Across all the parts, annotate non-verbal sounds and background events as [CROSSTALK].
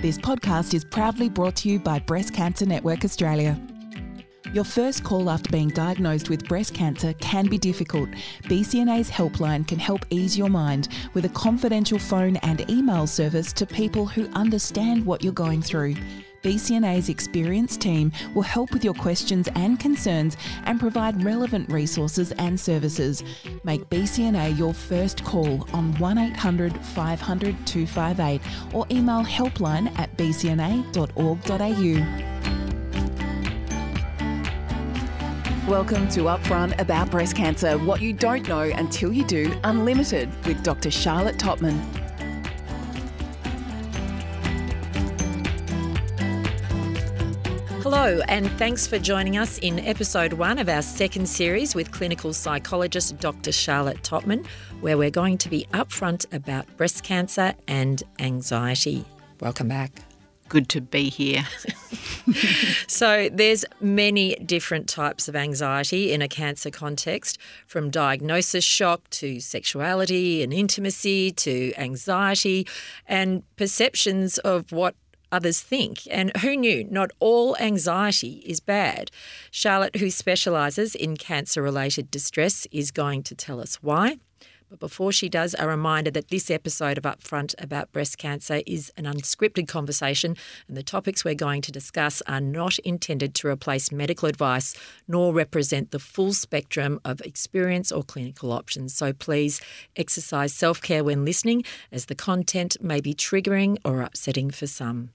This podcast is proudly brought to you by Breast Cancer Network Australia. Your first call after being diagnosed with breast cancer can be difficult. BCNA's helpline can help ease your mind with a confidential phone and email service to people who understand what you're going through. BCNA's experienced team will help with your questions and concerns and provide relevant resources and services. Make BCNA your first call on 1800 500 258 or email helpline at bcna.org.au. Welcome to Upfront About Breast Cancer What You Don't Know Until You Do Unlimited with Dr. Charlotte Tottman. Hello, and thanks for joining us in episode one of our second series with clinical psychologist Dr. Charlotte Tottman, where we're going to be upfront about breast cancer and anxiety. Welcome back. Good to be here. [LAUGHS] so, there's many different types of anxiety in a cancer context, from diagnosis shock to sexuality and intimacy to anxiety and perceptions of what others think. And who knew? Not all anxiety is bad. Charlotte, who specialises in cancer related distress, is going to tell us why. But before she does, a reminder that this episode of Upfront about breast cancer is an unscripted conversation, and the topics we're going to discuss are not intended to replace medical advice nor represent the full spectrum of experience or clinical options. So please exercise self care when listening, as the content may be triggering or upsetting for some.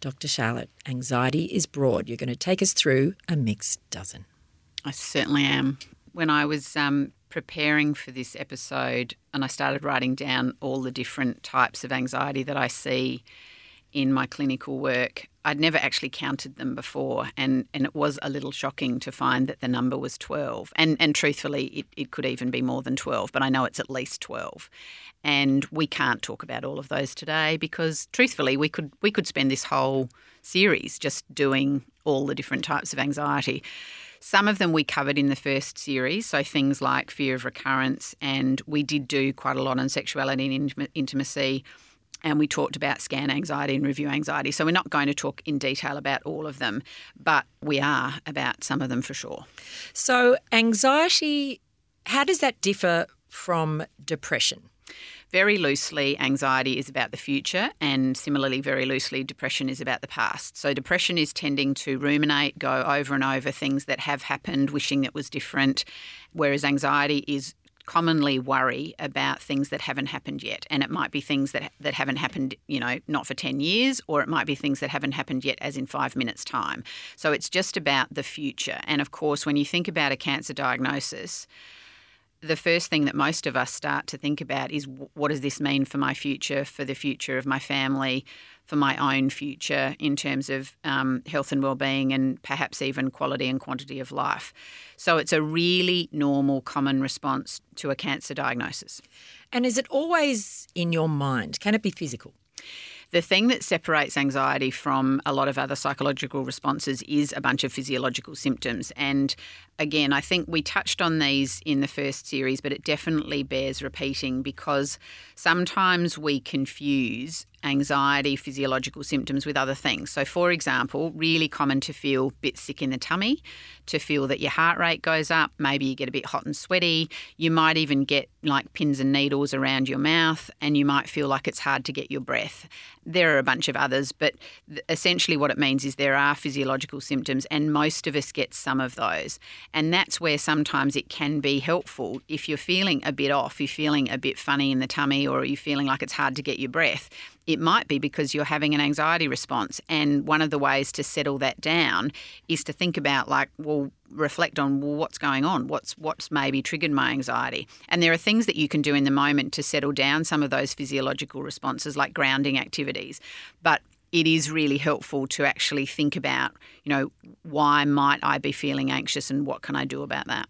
Dr. Charlotte, anxiety is broad. You're going to take us through a mixed dozen. I certainly am. When I was um, preparing for this episode and I started writing down all the different types of anxiety that I see in my clinical work. I'd never actually counted them before, and, and it was a little shocking to find that the number was 12. And, and truthfully, it, it could even be more than 12, but I know it's at least 12. And we can't talk about all of those today because, truthfully, we could, we could spend this whole series just doing all the different types of anxiety. Some of them we covered in the first series, so things like fear of recurrence, and we did do quite a lot on sexuality and intimacy. And we talked about scan anxiety and review anxiety. So we're not going to talk in detail about all of them, but we are about some of them for sure. So, anxiety, how does that differ from depression? Very loosely, anxiety is about the future, and similarly, very loosely, depression is about the past. So, depression is tending to ruminate, go over and over things that have happened, wishing it was different, whereas anxiety is commonly worry about things that haven't happened yet. And it might be things that that haven't happened you know not for 10 years or it might be things that haven't happened yet as in 5 minutes time. So it's just about the future. And of course when you think about a cancer diagnosis the first thing that most of us start to think about is what does this mean for my future, for the future of my family, for my own future in terms of um, health and well-being, and perhaps even quality and quantity of life. So it's a really normal, common response to a cancer diagnosis. And is it always in your mind? Can it be physical? The thing that separates anxiety from a lot of other psychological responses is a bunch of physiological symptoms. And again, I think we touched on these in the first series, but it definitely bears repeating because sometimes we confuse anxiety physiological symptoms with other things. So, for example, really common to feel a bit sick in the tummy, to feel that your heart rate goes up, maybe you get a bit hot and sweaty. You might even get like pins and needles around your mouth, and you might feel like it's hard to get your breath. There are a bunch of others, but essentially what it means is there are physiological symptoms, and most of us get some of those. And that's where sometimes it can be helpful if you're feeling a bit off, you're feeling a bit funny in the tummy, or you're feeling like it's hard to get your breath it might be because you're having an anxiety response. And one of the ways to settle that down is to think about, like, well, reflect on what's going on, what's what's maybe triggered my anxiety. And there are things that you can do in the moment to settle down some of those physiological responses, like grounding activities. But it is really helpful to actually think about, you know, why might I be feeling anxious and what can I do about that?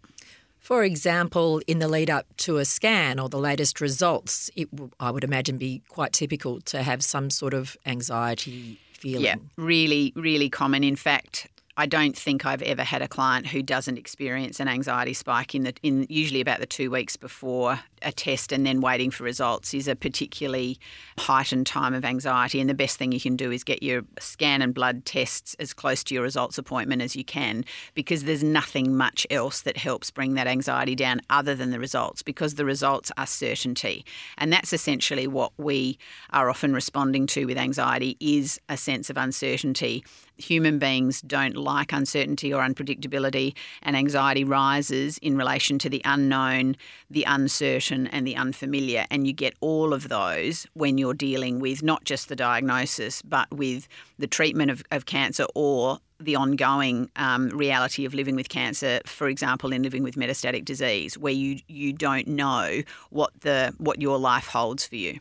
For example, in the lead up to a scan or the latest results, it I would imagine be quite typical to have some sort of anxiety feeling. Yeah, really, really common. In fact, I don't think I've ever had a client who doesn't experience an anxiety spike in the in usually about the two weeks before a test and then waiting for results is a particularly heightened time of anxiety. And the best thing you can do is get your scan and blood tests as close to your results appointment as you can because there's nothing much else that helps bring that anxiety down other than the results because the results are certainty. And that's essentially what we are often responding to with anxiety is a sense of uncertainty human beings don't like uncertainty or unpredictability, and anxiety rises in relation to the unknown, the uncertain, and the unfamiliar. And you get all of those when you're dealing with not just the diagnosis, but with the treatment of, of cancer or the ongoing um, reality of living with cancer, for example, in living with metastatic disease, where you you don't know what the what your life holds for you.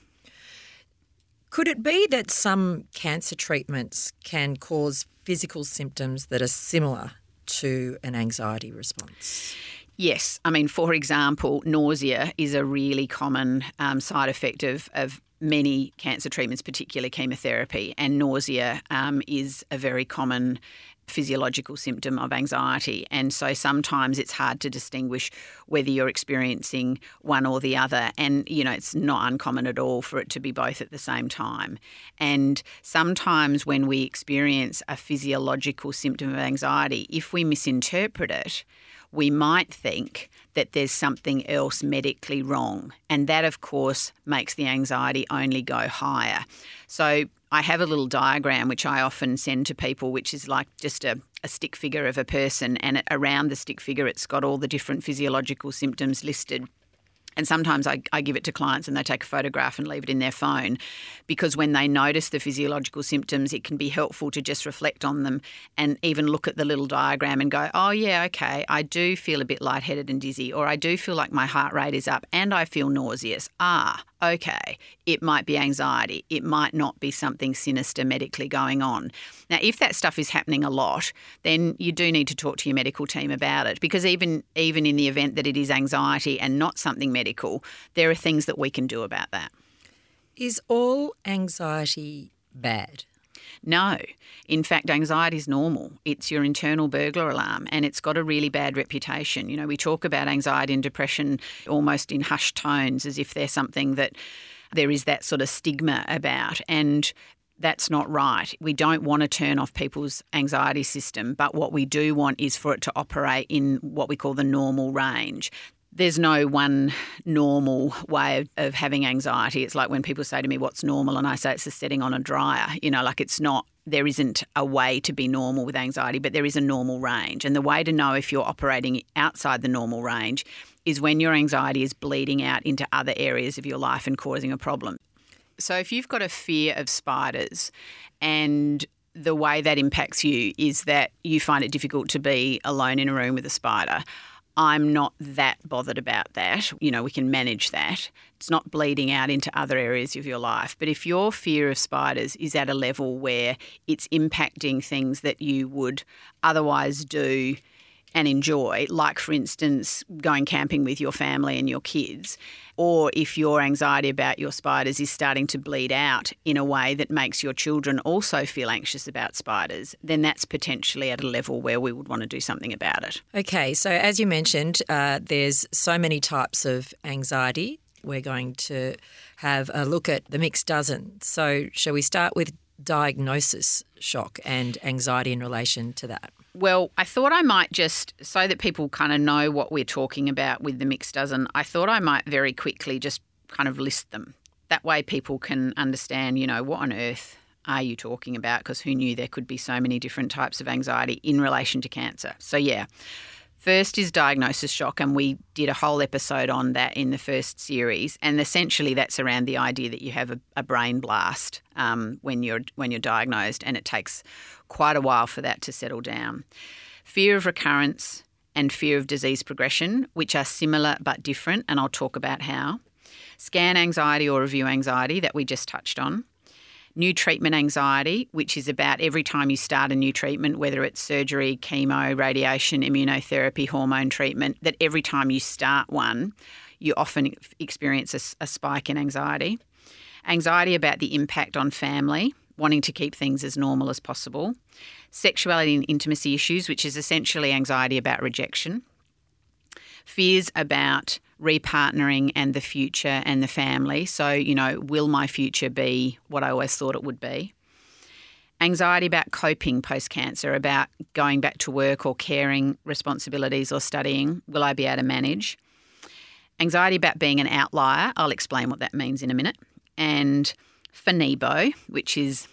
Could it be that some cancer treatments can cause physical symptoms that are similar to an anxiety response? Yes. I mean, for example, nausea is a really common um, side effect of, of many cancer treatments, particularly chemotherapy, and nausea um, is a very common physiological symptom of anxiety. And so sometimes it's hard to distinguish whether you're experiencing one or the other. And, you know, it's not uncommon at all for it to be both at the same time. And sometimes when we experience a physiological symptom of anxiety, if we misinterpret it, we might think that there's something else medically wrong. And that, of course, makes the anxiety only go higher. So I have a little diagram which I often send to people, which is like just a, a stick figure of a person, and around the stick figure, it's got all the different physiological symptoms listed. And sometimes I, I, give it to clients and they take a photograph and leave it in their phone because when they notice the physiological symptoms, it can be helpful to just reflect on them and even look at the little diagram and go, oh, yeah, okay, I do feel a bit lightheaded and dizzy, or I do feel like my heart rate is up and I feel nauseous. Ah, okay, it might be anxiety. It might not be something sinister medically going on. Now, if that stuff is happening a lot, then you do need to talk to your medical team about it because even even in the event that it is anxiety and not something medical, there are things that we can do about that. Is all anxiety bad? No. In fact, anxiety is normal. It's your internal burglar alarm and it's got a really bad reputation. You know, we talk about anxiety and depression almost in hushed tones as if they're something that there is that sort of stigma about. And that's not right. We don't want to turn off people's anxiety system, but what we do want is for it to operate in what we call the normal range there's no one normal way of, of, having anxiety. It's like when people say to me, What's normal? And I say it's the setting on a dryer. You know, like it's not, there isn't a way to be normal with anxiety, but there is a normal range. And the way to know if you're operating outside the normal range is when your anxiety is bleeding out into other areas of your life and causing a problem. So if you've got a fear of spiders and the way that impacts you is that you find it difficult to be alone in a room with a spider. I'm not that bothered about that. You know, we can manage that. It's not bleeding out into other areas of your life. But if your fear of spiders is at a level where it's impacting things that you would otherwise do and enjoy, like for instance, going camping with your family and your kids, or if your anxiety about your spiders is starting to bleed out in a way that makes your children also feel anxious about spiders, then that's potentially at a level where we would want to do something about it. Okay, so as you mentioned, uh, there's so many types of anxiety. We're going to have a look at the mixed dozen. So, shall we start with diagnosis shock and anxiety in relation to that? Well, I thought I might just, so that people kind of know what we're talking about with the mixed dozen, I thought I might very quickly just kind of list them. That way people can understand, you know, what on earth are you talking about? Because who knew there could be so many different types of anxiety in relation to cancer? So, yeah. First is diagnosis shock, and we did a whole episode on that in the first series. And essentially, that's around the idea that you have a, a brain blast um, when you're when you're diagnosed, and it takes quite a while for that to settle down. Fear of recurrence and fear of disease progression, which are similar but different, and I'll talk about how. Scan anxiety or review anxiety that we just touched on new treatment anxiety, which is about every time you start a new treatment, whether it's surgery, chemo, radiation, immunotherapy, hormone treatment, that every time you start one, you often experience a, a spike in anxiety. Anxiety about the impact on family, wanting to keep things as normal as possible, sexuality and intimacy issues, which is essentially anxiety about rejection, fears about repartnering and the future and the family. So, you know, will my future be what I always thought it would be? Anxiety about coping post cancer, about going back to work or caring responsibilities or studying. Will I be able to manage? Anxiety about being an outlier. I'll explain what that means in a minute. And FNEBO, which is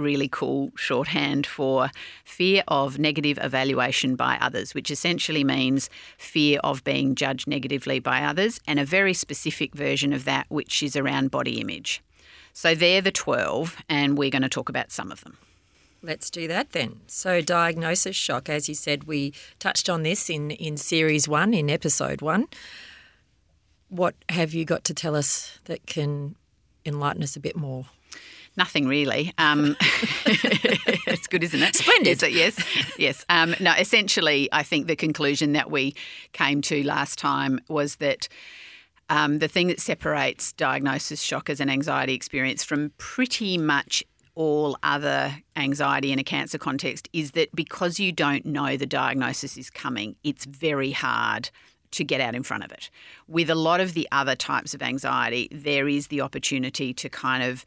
really cool shorthand for fear of negative evaluation by others, which essentially means fear of being judged negatively by others, and a very specific version of that, which is around body image. So they're the 12, and we're going to talk about some of them. Let's do that then. So, diagnosis shock, as you said, we touched on this in, in series one, in episode one. What have you got to tell us that can enlighten us a bit more? Nothing really. Um, [LAUGHS] it's good, isn't it? Splendid. Is yes, yes. Um, no, essentially, I think the conclusion that we came to last time was that um, the thing that separates diagnosis shock as an anxiety experience from pretty much all other anxiety in a cancer context is that because you don't know the diagnosis is coming, it's very hard to get out in front of it. With a lot of the other types of anxiety, there is the opportunity to kind of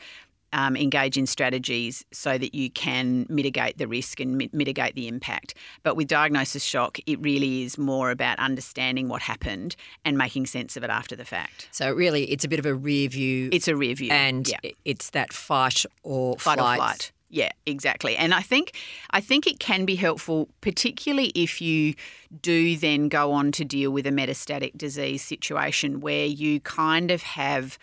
um, engage in strategies so that you can mitigate the risk and mi- mitigate the impact. But with diagnosis shock, it really is more about understanding what happened and making sense of it after the fact. So really, it's a bit of a rear view. It's a rear view, and yeah. it's that fight or fight flight. or flight. Yeah, exactly. And I think I think it can be helpful, particularly if you do then go on to deal with a metastatic disease situation where you kind of have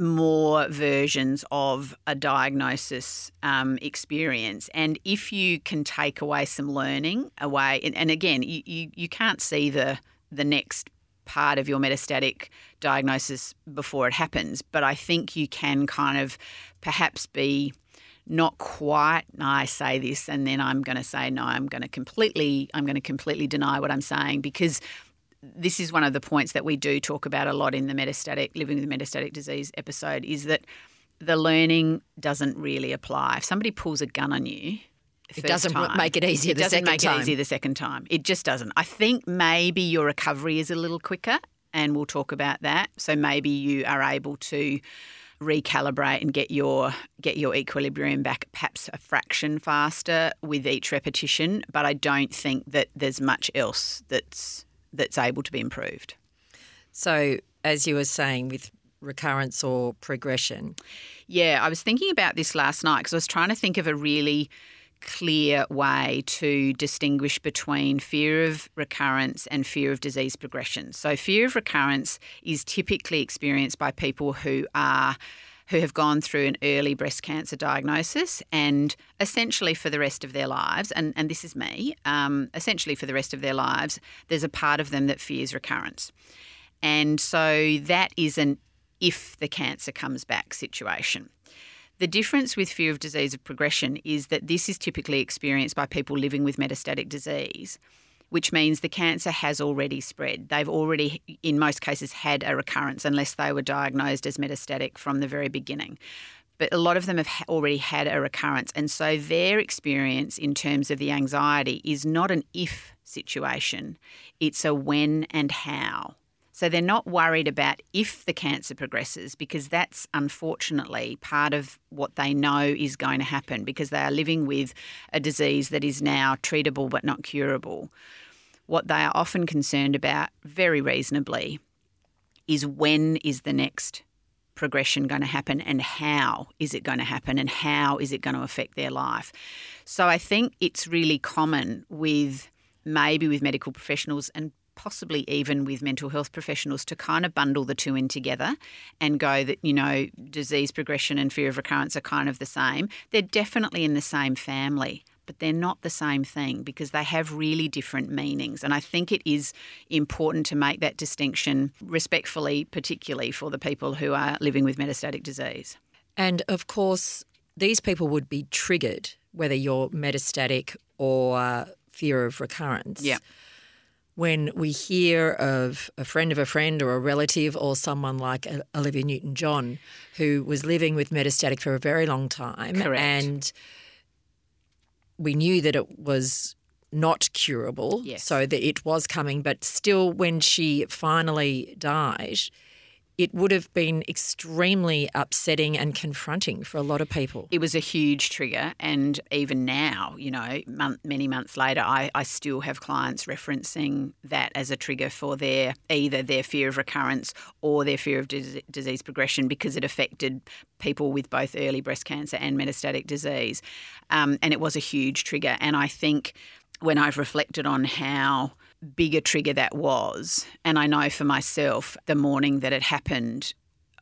more versions of a diagnosis um, experience. And if you can take away some learning away, and, and again, you, you, you can't see the the next part of your metastatic diagnosis before it happens, but I think you can kind of perhaps be not quite I say this and then I'm going to say no I'm going to completely I'm going to completely deny what I'm saying because this is one of the points that we do talk about a lot in the metastatic living with metastatic disease episode is that the learning doesn't really apply. If somebody pulls a gun on you, it doesn't time, make it easier. It the doesn't second make time. it easier the second time. It just doesn't. I think maybe your recovery is a little quicker, and we'll talk about that. So maybe you are able to recalibrate and get your get your equilibrium back perhaps a fraction faster with each repetition. But I don't think that there's much else that's that's able to be improved. So, as you were saying, with recurrence or progression. Yeah, I was thinking about this last night because I was trying to think of a really clear way to distinguish between fear of recurrence and fear of disease progression. So, fear of recurrence is typically experienced by people who are who have gone through an early breast cancer diagnosis and essentially for the rest of their lives, and, and this is me, um, essentially for the rest of their lives, there's a part of them that fears recurrence. And so that is an if the cancer comes back situation. The difference with fear of disease of progression is that this is typically experienced by people living with metastatic disease which means the cancer has already spread. They've already, in most cases, had a recurrence unless they were diagnosed as metastatic from the very beginning. But a lot of them have already had a recurrence. And so their experience in terms of the anxiety is not an if situation, it's a when and how. So they're not worried about if the cancer progresses because that's unfortunately part of what they know is going to happen because they are living with a disease that is now treatable but not curable what they are often concerned about, very reasonably, is when is the next progression going to happen and how is it going to happen and how is it going to affect their life. So I think it's really common with maybe with medical professionals and possibly even with mental health professionals to kind of bundle the two in together and go that, you know, disease progression and fear of recurrence are kind of the same. They're definitely in the same family but they're not the same thing because they have really different meanings. And I think it is important to make that distinction respectfully, particularly for the people who are living with metastatic disease. And of course, these people would be triggered, whether you're metastatic or fear of recurrence. Yeah. When we hear of a friend of a friend or a relative or someone like Olivia Newton John, who was living with metastatic for a very long time. Correct. And we knew that it was not curable, Yes. so that it was coming, but still, when she finally died, it would have been extremely upsetting and confronting for a lot of people. It was a huge trigger, and even now, you know, month, many months later, I, I still have clients referencing that as a trigger for their either their fear of recurrence or their fear of dis- disease progression because it affected people with both early breast cancer and metastatic disease, um, and it was a huge trigger. And I think when I've reflected on how big a trigger that was, and I know for myself, the morning that it happened,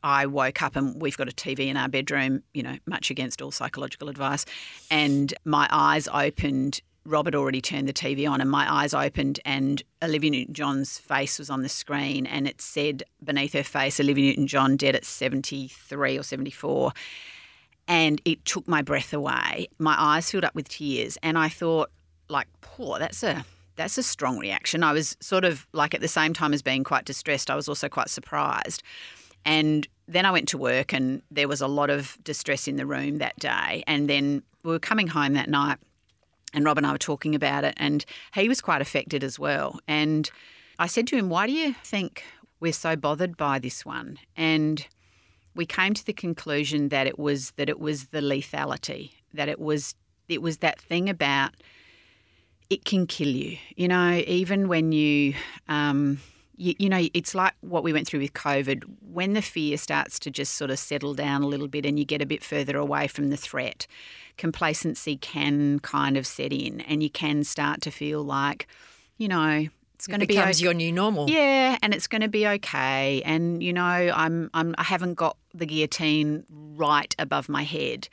I woke up and we've got a TV in our bedroom, you know, much against all psychological advice. And my eyes opened. Robert already turned the TV on, and my eyes opened, and Olivia Newton John's face was on the screen, and it said beneath her face, Olivia Newton John dead at 73 or 74. And it took my breath away. My eyes filled up with tears, and I thought, like, poor, that's a that's a strong reaction. I was sort of like at the same time as being quite distressed, I was also quite surprised. And then I went to work and there was a lot of distress in the room that day. And then we were coming home that night and Rob and I were talking about it and he was quite affected as well. And I said to him, Why do you think we're so bothered by this one? And we came to the conclusion that it was that it was the lethality, that it was it was that thing about it can kill you. You know, even when you, um, you, you know, it's like what we went through with COVID. When the fear starts to just sort of settle down a little bit and you get a bit further away from the threat, complacency can kind of set in and you can start to feel like, you know, it's going to be becomes okay. your new normal. Yeah, and it's going to be okay. And you know, I'm I'm I haven't got the guillotine right above my head.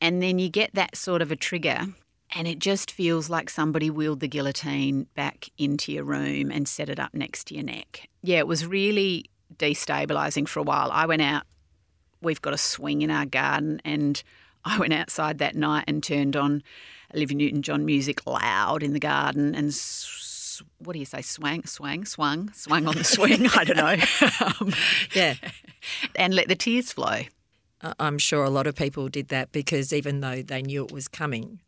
And then you get that sort of a trigger and it just feels like somebody wheeled the guillotine back into your room and set it up next to your neck. Yeah, it was really destabilizing for a while. I went out we've got a swing in our garden and I went outside that night and turned on Olivia Newton John music loud in the garden and s- what do you say swang swang swung swung on the [LAUGHS] swing I don't know um, Yeah. [LAUGHS] and let the tears flow I'm sure a lot of people did that because even though they knew it was coming,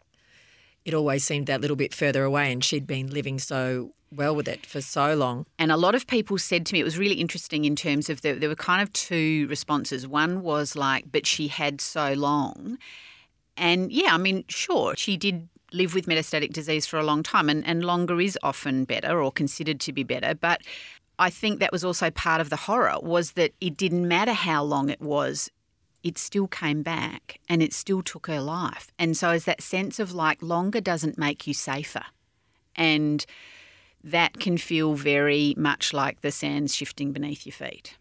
it always seemed that little bit further away, and she'd been living so well with it for so long. And a lot of people said to me, it was really interesting in terms of the, there were kind of two responses. One was like, but she had so long. And yeah, I mean, sure, she did live with metastatic disease for a long time, and, and longer is often better or considered to be better. But I think that was also part of the horror was that it didn't matter how long it was. It still came back and it still took her life. And so, it's that sense of like, longer doesn't make you safer. And that can feel very much like the sands shifting beneath your feet.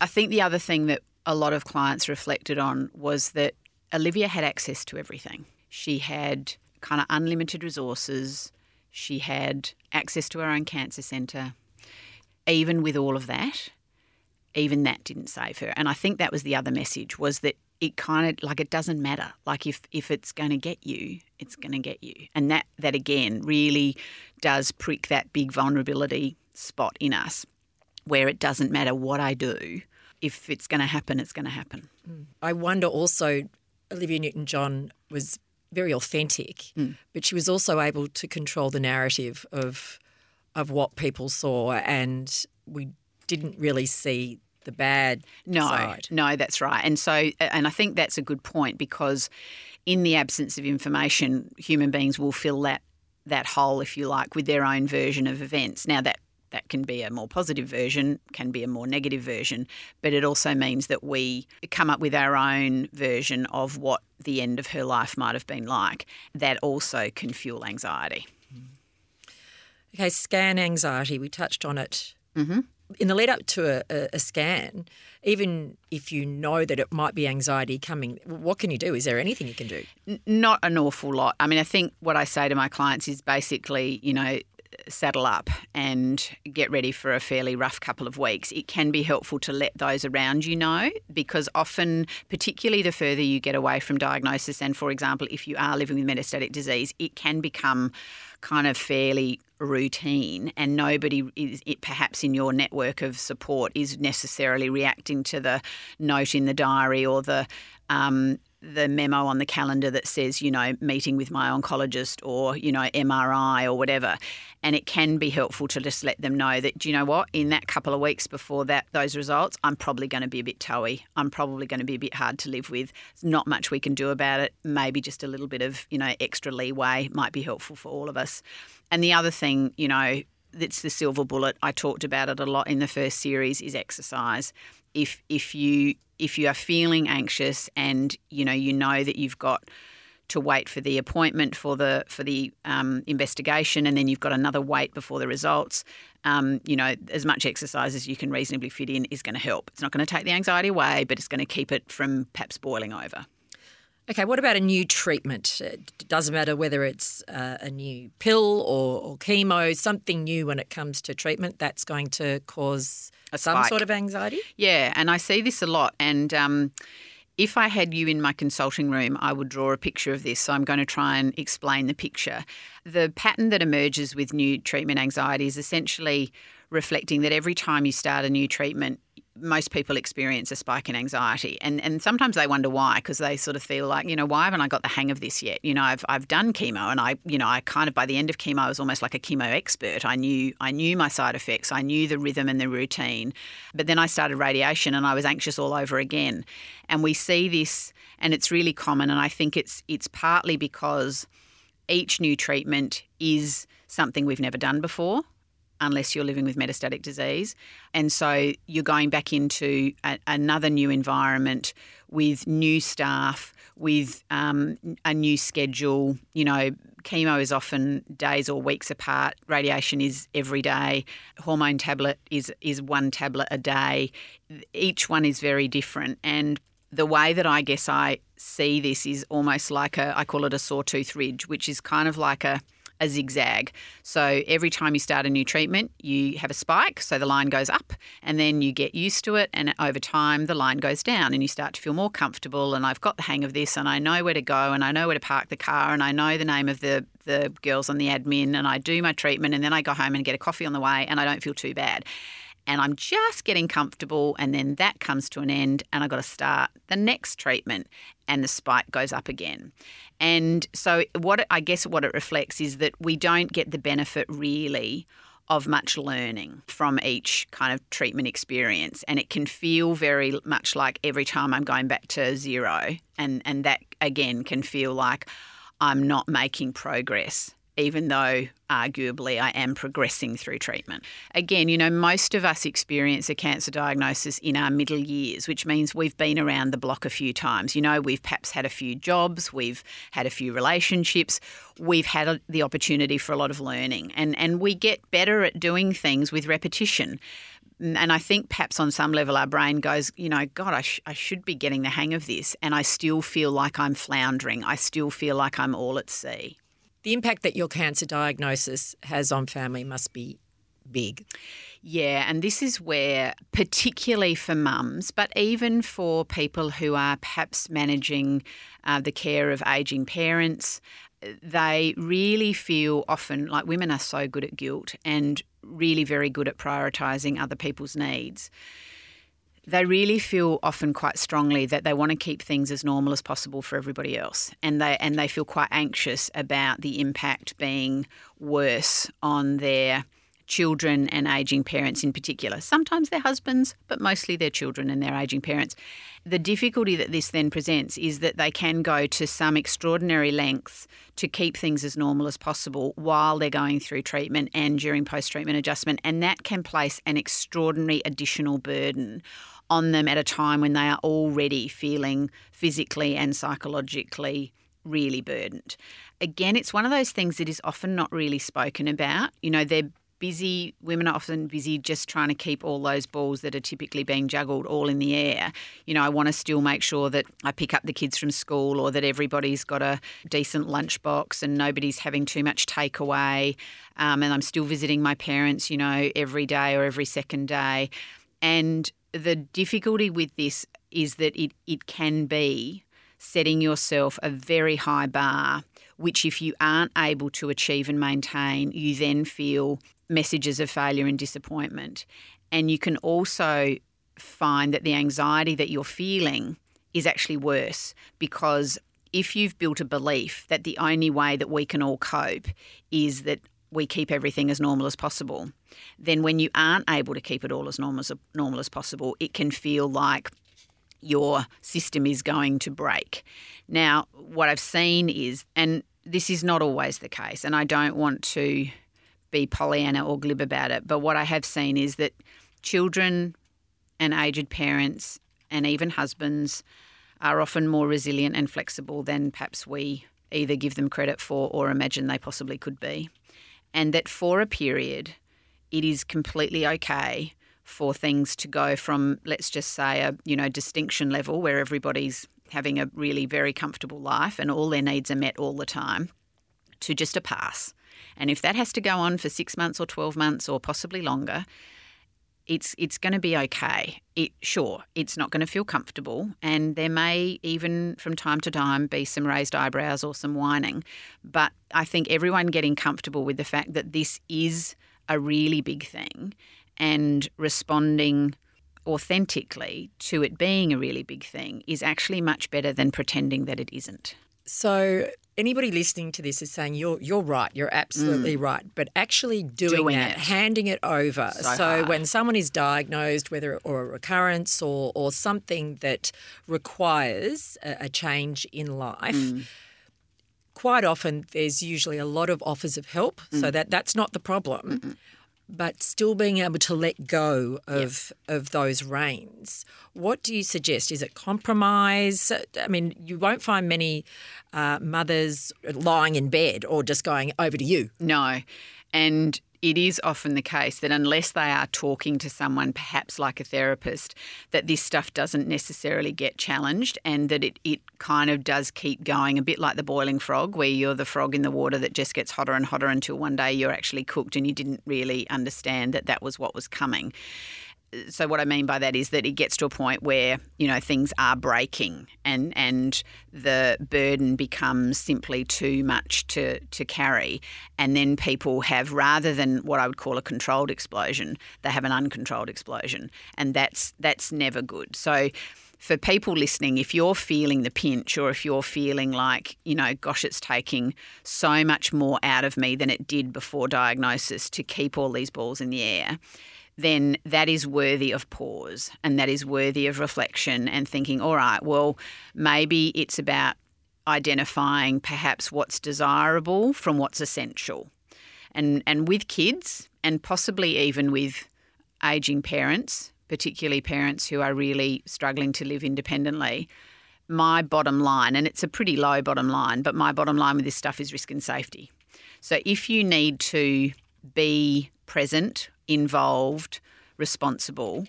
I think the other thing that a lot of clients reflected on was that Olivia had access to everything. She had kind of unlimited resources, she had access to her own cancer centre. Even with all of that, even that didn't save her. And I think that was the other message was that it kind of like it doesn't matter. Like if if it's going to get you, it's going to get you. And that that again really does prick that big vulnerability spot in us where it doesn't matter what I do. If it's going to happen, it's going to happen. Mm. I wonder also, Olivia Newton John was very authentic, mm. but she was also able to control the narrative of of what people saw, and we didn't really see the bad No, side. no, that's right. And so, and I think that's a good point because in the absence of information, human beings will fill that that hole, if you like, with their own version of events. Now that that can be a more positive version, can be a more negative version, but it also means that we come up with our own version of what the end of her life might have been like. That also can fuel anxiety. Okay, scan anxiety. We touched on it Mm-hmm. In the lead up to a, a, scan. Even if you know that it might be anxiety coming, what can you do? Is there anything you can do? Not an awful lot. I mean, I think what I say to my clients is basically, you know, saddle up and get ready for a fairly rough couple of weeks. It can be helpful to let those around you know because often, particularly the further you get away from diagnosis, and for example, if you are living with metastatic disease, it can become kind of fairly routine and nobody is it, perhaps in your network of support is necessarily reacting to the note in the diary or the um, the memo on the calendar that says, you know, meeting with my oncologist or, you know, MRI or whatever. And it can be helpful to just let them know that, do you know what, in that couple of weeks before that those results, I'm probably going to be a bit toey. I'm probably going to be a bit hard to live with. There's not much we can do about it. Maybe just a little bit of, you know, extra leeway might be helpful for all of us. And the other thing, you know, that's the silver bullet. I talked about it a lot in the first series is exercise. If if you if you are feeling anxious and you know you know that you've got to wait for the appointment for the for the um, investigation, and then you've got another wait before the results. Um, you know, as much exercise as you can reasonably fit in is going to help. It's not going to take the anxiety away, but it's going to keep it from perhaps boiling over. Okay, what about a new treatment? It doesn't matter whether it's uh, a new pill or, or, chemo, something new when it comes to treatment that's going to cause some sort of anxiety. Yeah, and I see this a lot. And um, if I had you in my consulting room, I would draw a picture of this. So I'm going to try and explain the picture. The pattern that emerges with new treatment anxiety is essentially reflecting that every time you start a new treatment, most people experience a spike in anxiety and and sometimes they wonder why because they sort of feel like you know why haven't I got the hang of this yet? You know I've I've done chemo and I you know I kind of by the end of chemo I was almost like a chemo expert. I knew I knew my side effects I knew the rhythm and the routine but then I started radiation and I was anxious all over again. And we see this and it's really common and I think it's it's partly because each new treatment is something we've never done before unless you're living with metastatic disease. And so you're going back into a, another new environment with new staff, with um, a new schedule. You know, chemo is often days or weeks apart. Radiation is every day. Hormone tablet is is one tablet a day. Each one is very different, and the way that I guess I see this is almost like a I call it a sawtooth ridge, which is kind of like a a zigzag. So every time you start a new treatment, you have a spike, so the line goes up, and then you get used to it, and over time the line goes down, and you start to feel more comfortable. And I've got the hang of this, and I know where to go, and I know where to park the car, and I know the name of the the girls on the admin, and I do my treatment, and then I go home and get a coffee on the way, and I don't feel too bad and I'm just getting comfortable, and then that comes to an end, and I've got to start the next treatment, and the spike goes up again. And so, what I guess what it reflects is that we don't get the benefit really of much learning from each kind of treatment experience and it can feel very much like every time I'm going back to zero and and that again can feel like I'm not making progress even though arguably I am progressing through treatment. Again, you know, most of us experience a cancer diagnosis in our middle years, which means we've been around the block a few times. You know, we've perhaps had a few jobs, we've had a few relationships, we've had the opportunity for a lot of learning, and, and we get better at doing things with repetition mm, and I think perhaps on some level our brain goes, you know, God, I, sh- I should be getting the hang of this. And I still feel like I'm floundering. I still feel like I'm all at sea. The impact that your cancer diagnosis has on family must be big. Yeah, and this is where, particularly for mums, but even for people who are perhaps managing uh, the care of aging parents, they really feel often like women are so good at guilt and really very good at prioritising other people's needs they really feel often quite strongly that they want to keep things as normal as possible for everybody else and they and they feel quite anxious about the impact being worse on their children and aging parents in particular. Sometimes their husbands, but mostly their children and their aging parents. The difficulty that this then presents is that they can go to some extraordinary lengths to keep things as normal as possible while they're going through treatment and during post treatment adjustment. And that can place an extraordinary additional burden on them at a time when they are already feeling physically and psychologically really burdened. Again, it's one of those things that is often not really spoken about. You know, they're busy, women are often busy just trying to keep all those balls that are typically being juggled all in the air. You know, I want to still make sure that I pick up the kids from school or that everybody's got a decent lunchbox and nobody's having too much takeaway. Um, and I'm still visiting my parents, you know, every day or every second day. And the difficulty with this is that it, it can be setting yourself a very high bar which, if you aren't able to achieve and maintain, you then feel messages of failure and disappointment. And you can also find that the anxiety that you're feeling is actually worse because if you've built a belief that the only way that we can all cope is that we keep everything as normal as possible, then when you aren't able to keep it all as normal as, normal as possible, it can feel like your system is going to break. Now, what I've seen is, and this is not always the case, and I don't want to be Pollyanna or glib about it, but what I have seen is that children and aged parents and even husbands are often more resilient and flexible than perhaps we either give them credit for or imagine they possibly could be. And that for a period, it is completely okay for things to go from, let's just say, a you know distinction level where everybody's having a really very comfortable life and all their needs are met all the time, to just a pass. And if that has to go on for six months or 12 months or possibly longer, it's it's going to be okay. It sure it's not going to feel comfortable, and there may even from time to time be some raised eyebrows or some whining. But I think everyone getting comfortable with the fact that this is a really big thing, and responding authentically to it being a really big thing is actually much better than pretending that it isn't. So anybody listening to this is saying you're you're right, you're absolutely mm. right, but actually doing, doing that, it. handing it over. So, so when someone is diagnosed, whether or a recurrence or or something that requires a, a change in life. Mm. Quite often, there's usually a lot of offers of help, mm. so that that's not the problem. Mm-mm but still being able to let go of yep. of those reins. What do you suggest? Is it compromise? I mean, you won't find many uh, mothers lying in bed or just going over to you. No, and it is often the case that unless they are talking to someone, perhaps like a therapist, that this stuff doesn't necessarily get challenged and that it, it kind of does keep going, a bit like the boiling frog, where you're the frog in the water that just gets hotter and hotter until one day you're actually cooked and you didn't really understand that that was what was coming so what I mean by that is that it gets to a point where you know things are breaking and and the burden becomes simply too much to to carry. And then people have rather than what I would call a controlled explosion they have an uncontrolled explosion. And that's that's never good. So for people listening, if you're feeling the pinch or if you're feeling like, you know, gosh, it's taking so much more out of me than it did before diagnosis to keep all these balls in the air, then that is worthy of pause and that is worthy of reflection and thinking, all right, well, maybe it's about identifying perhaps what's desirable from what's essential. And, and with kids, and possibly even with aging parents, particularly parents who are really struggling to live independently, my bottom line, and it's a pretty low bottom line, but my bottom line with this stuff is risk and safety. So if you need to be present involved, responsible.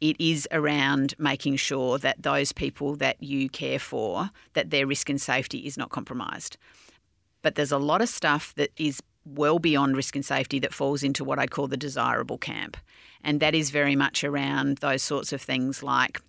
It is around making sure that those people that you care for, that their risk and safety is not compromised. But there's a lot of stuff that is well beyond risk and safety that falls into what I'd call the desirable camp. And that is very much around those sorts of things like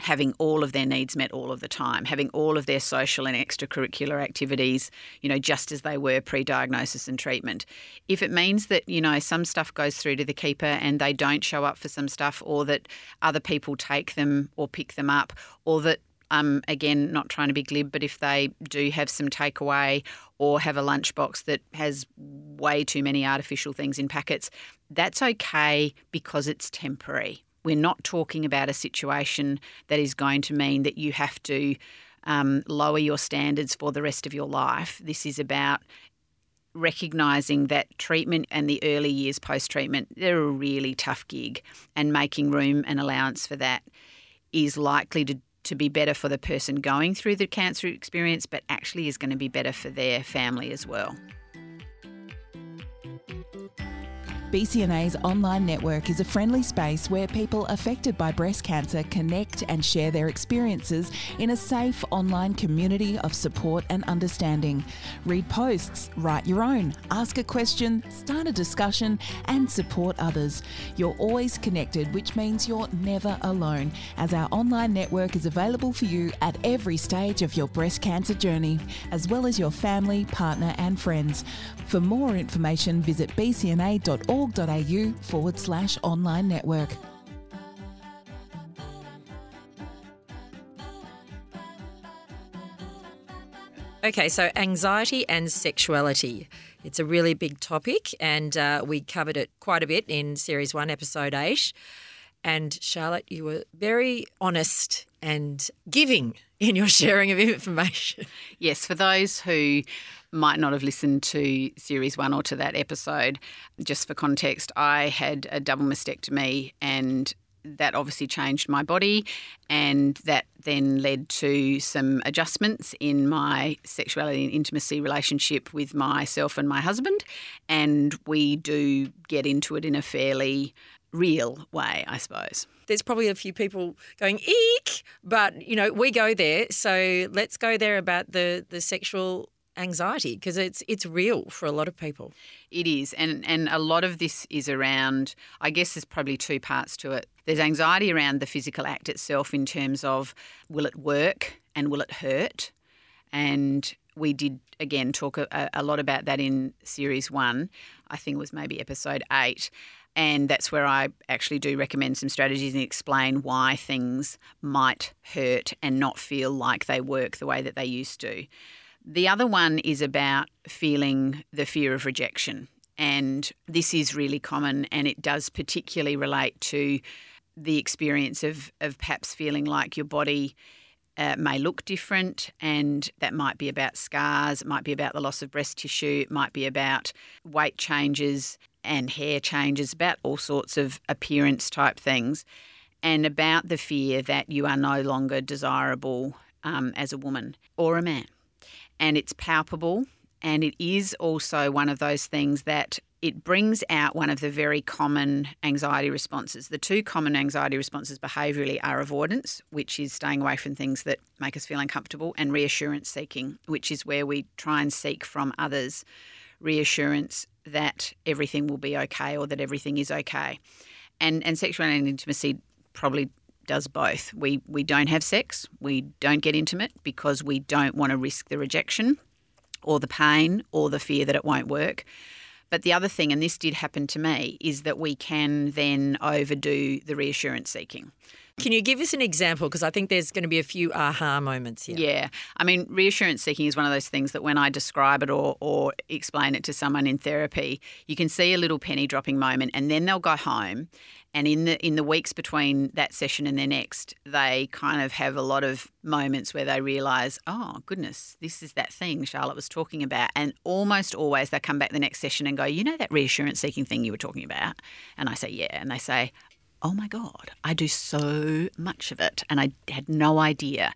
having all of their needs met all of the time, having all of their social and extracurricular activities, you know, just as they were pre diagnosis and treatment. If it means that, you know, some stuff goes through to the keeper and they don't show up for some stuff, or that other people take them or pick them up, or that um, again, not trying to be glib, but if they do have some takeaway or have a lunchbox that has way too many artificial things in packets, that's okay because it's temporary. We're not talking about a situation that is going to mean that you have to um, lower your standards for the rest of your life. This is about recognizing that treatment and the early years post treatment, they're a really tough gig, and making room and allowance for that is likely to, to be better for the person going through the cancer experience, but actually is going to be better for their family as well. BCNA's online network is a friendly space where people affected by breast cancer connect and share their experiences in a safe online community of support and understanding. Read posts, write your own, ask a question, start a discussion, and support others. You're always connected, which means you're never alone, as our online network is available for you at every stage of your breast cancer journey, as well as your family, partner, and friends. For more information, visit bcna.org au forward slash online network. Okay, so anxiety and sexuality. It's a really big topic, and uh, we covered it quite a bit in Series 1, Episode 8. And Charlotte, you were very honest and giving in your [LAUGHS] sharing of information. Yes, for those who might not have listened to series one or to that episode, just for context, I had a double mastectomy and that obviously changed my body, and that then led to some adjustments in my sexuality and intimacy relationship with myself and my husband. And we do get into it in a fairly real way, I suppose. There's probably a few people going eek, but you know we go there, so let's go there about the the sexual anxiety because it's it's real for a lot of people. It is, and and a lot of this is around. I guess there's probably two parts to it. There's anxiety around the physical act itself in terms of will it work and will it hurt, and we did again talk a, a lot about that in series one. I think it was maybe episode eight. And that's where I actually do recommend some strategies and explain why things might hurt and not feel like they work the way that they used to. The other one is about feeling the fear of rejection. And this is really common and it does particularly relate to the experience of, of perhaps feeling like your body uh, may look different, and that might be about scars, it might be about the loss of breast tissue, it might be about weight changes and hair changes, about all sorts of appearance type things, and about the fear that you are no longer desirable um, as a woman or a man and it's palpable. And it is also one of those things that it brings out one of the very common anxiety responses. The two common anxiety responses behaviourally are avoidance, which is staying away from things that make us feel uncomfortable, and reassurance seeking, which is where we try and seek from others reassurance that everything will be okay or that everything is okay. And and sexuality and intimacy probably does both. We we don't have sex, we don't get intimate because we don't want to risk the rejection or the pain or the fear that it won't work. But the other thing, and this did happen to me, is that we can then overdo the reassurance seeking. Can you give us an example? Because I think there's going to be a few aha moments here. Yeah. I mean, reassurance seeking is one of those things that when I describe it or, or explain it to someone in therapy, you can see a little penny dropping moment and then they'll go home and in the in the weeks between that session and the next, they kind of have a lot of moments where they realise, oh goodness, this is that thing Charlotte was talking about. And almost always they come back the next session and go, you know that reassurance seeking thing you were talking about? And I say, yeah. And they say, oh my God, I do so much of it and I had no idea.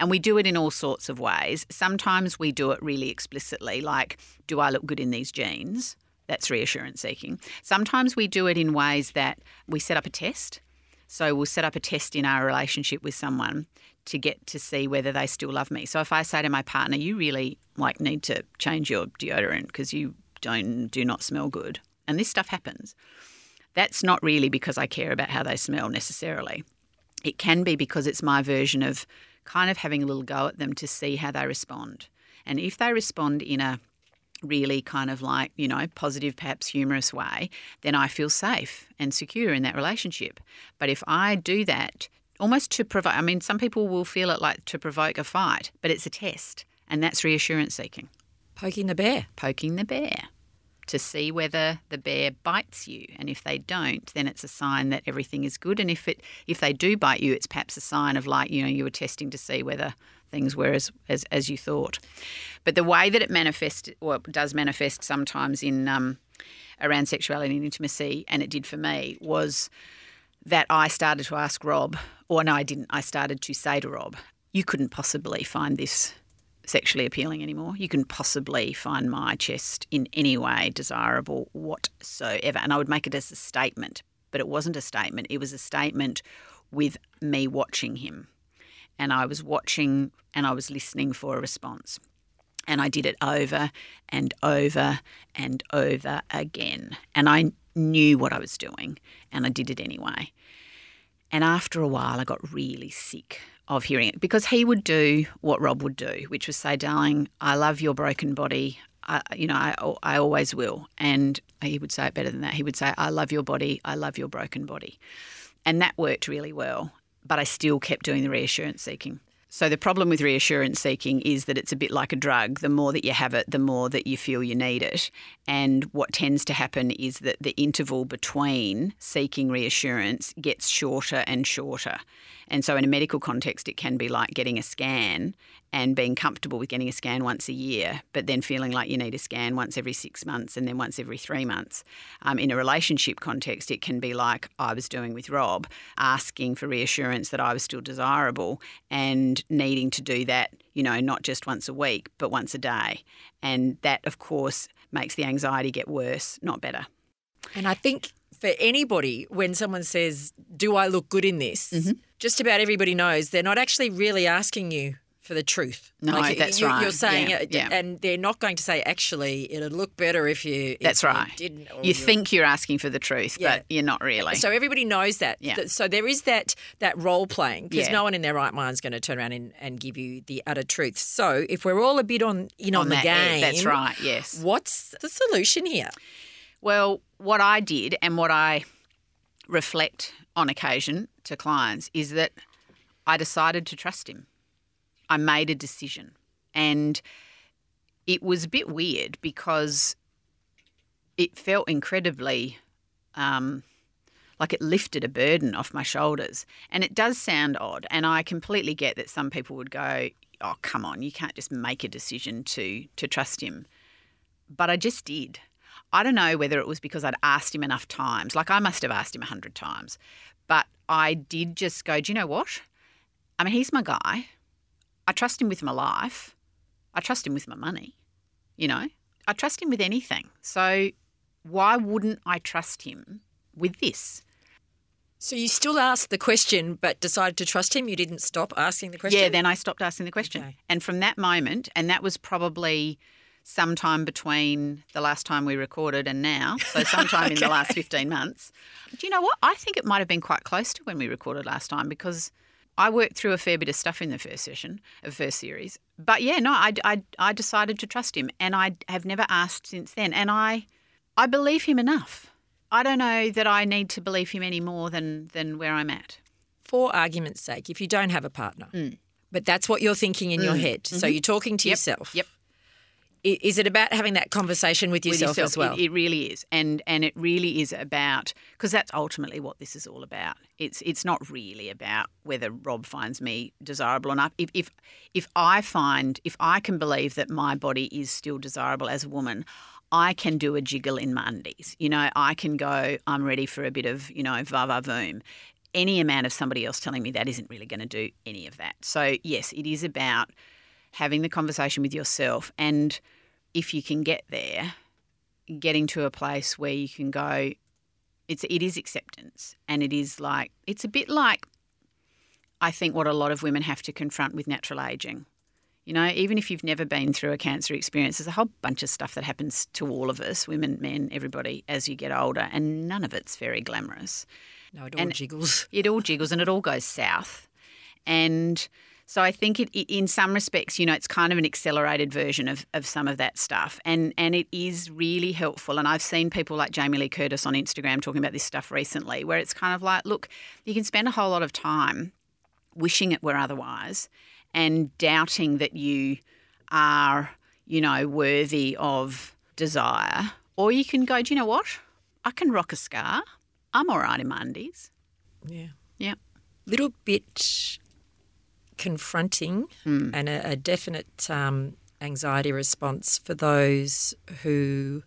And we do it in all sorts of ways. Sometimes we do it really explicitly, like, do I look good in these jeans? That's reassurance seeking. Sometimes we do it in ways that we set up a test. So we'll set up a test in our relationship with someone to get to see whether they still love me. So if I say to my partner, "You really like need to change your deodorant because you don't do not smell good," and this stuff happens, that's not really because I care about how they smell necessarily. It can be because it's my version of kind of having a little go at them to see how they respond. And if they respond in a really kind of like, you know, positive, perhaps humorous way, then I feel safe and secure in that relationship. But if I do that almost to provoke, I mean, some people will feel it like to provoke a fight, but it's a test, and that's reassurance seeking. Poking the bear. Poking the bear to see whether the bear bites you and if they don't then it's a sign that everything is good and if it if they do bite you it's perhaps a sign of like you know you were testing to see whether things were as, as, as you thought. But the way that it manifests, or does manifest sometimes in um, around sexuality and intimacy, and it did for me, was that I started to ask Rob, or no, I didn't. I started to say to Rob, "You couldn't possibly find this sexually appealing anymore. You can possibly find my chest in any way desirable whatsoever. And I would make it as a statement, but it wasn't a statement. It was a statement with me watching him. And I was watching and I was listening for a response. And I did it over and over and over again. And I knew what I was doing and I did it anyway. And after a while, I got really sick of hearing it because he would do what Rob would do, which was say, "Darling, I love your broken body. I, you know, I, I always will." And he would say it better than that. He would say, "I love your body. I love your broken body," and that worked really well. But I still kept doing the reassurance seeking. So the problem with reassurance seeking is that it's a bit like a drug. The more that you have it, the more that you feel you need it. And what tends to happen is that the interval between seeking reassurance gets shorter and shorter. And so, in a medical context, it can be like getting a scan and being comfortable with getting a scan once a year, but then feeling like you need a scan once every six months and then once every three months. Um, in a relationship context, it can be like I was doing with Rob, asking for reassurance that I was still desirable and needing to do that, you know, not just once a week, but once a day. And that, of course, makes the anxiety get worse, not better. And I think for anybody, when someone says, Do I look good in this? Mm-hmm. Just about everybody knows they're not actually really asking you for the truth. No, like, that's you, right. You're saying yeah, it, yeah. and they're not going to say actually it'd look better if you. That's right. You, didn't, you think you're asking for the truth, yeah. but you're not really. So everybody knows that. Yeah. So there is that that role playing because no one in their right mind is going to turn around and, and give you the utter truth. So if we're all a bit on in on, On the that game, that's right, yes. What's the solution here? Well, what I did and what I reflect on occasion to clients is that I decided to trust him. I made a decision. And it was a bit weird because it felt incredibly um, like it lifted a burden off my shoulders. And it does sound odd. And I completely get that some people would go, oh, come on, you can't just make a decision to, to trust him. But I just did. I don't know whether it was because I'd asked him enough times. Like I must have asked him a hundred times. But I did just go, do you know what? I mean, he's my guy. I trust him with my life. I trust him with my money. You know, I trust him with anything. So why wouldn't I trust him with this? So you still asked the question, but decided to trust him. You didn't stop asking the question. Yeah, then I stopped asking the question. Okay. And from that moment, and that was probably sometime between the last time we recorded and now, so [LAUGHS] sometime in the last 15 months. Do you know what? I think it might have been quite close to when we recorded last time because I worked through a fair bit of stuff in the first session, of first series. But yeah, no, I, I, I decided to trust him and I have never asked since then. And I, I believe him enough. I don't know that I need to believe him any more than, than where I'm at. For argument's sake, if you don't have a partner, mm. but that's what you're thinking in your mm. head, so mm-hmm. you're talking to Yep, yourself. yep. Is it about having that conversation with with yourself, as well? It, it really is, and and it really is about because that's ultimately what this is all about. It's it's not really about whether Rob finds me desirable enough. If if if I find if I can believe that my body is still desirable as a woman. I can do a jiggle in my undies. You know, I can go, I'm ready for a bit of, you know, va va voom. Any amount of somebody else telling me that isn't really going to do any of that. So, yes, it is about having the conversation with yourself. And if you can get there, getting to a place where you can go it's it is acceptance and it is like it's a bit like I think what a lot of women have to confront with natural aging. You know, even if you've never been through a cancer experience, there's a whole bunch of stuff that happens to all of us, women, men, everybody, as you get older, and none of it's very glamorous. no, it all and- jiggles. It all jiggles and it all goes south. And so I think it, it, in some respects, you know, it's kind of an accelerated version of, of some of that stuff. And, and it is really helpful. And I've seen people like Jamie Lee Curtis on Instagram talking about this stuff recently, where it's kind of like, look, you can spend a whole lot of time wishing it were otherwise and doubting that you are, you know, worthy of desire. Or you can go, do you know what? I can rock a scar. I'm all right in my undies. Yeah. Yeah. Little bit confronting Hmm. and a, a definite um, anxiety response for those who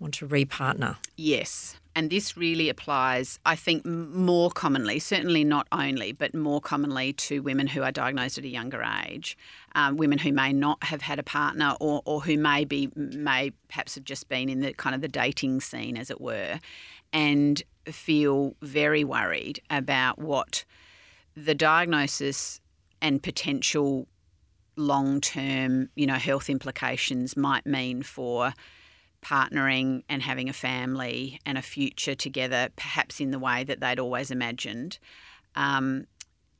want to repartner. Yes. and this really applies, I think, more commonly, certainly not only, but more commonly to women who are diagnosed at a younger age, um, women who may not have had a partner or, or who may be, may perhaps have just been in the kind of the dating scene, as it were, and feel very worried about what the diagnosis and potential long term, you know, health implications might mean for partnering and having a family and a future together, perhaps in the way that they'd always imagined. Um,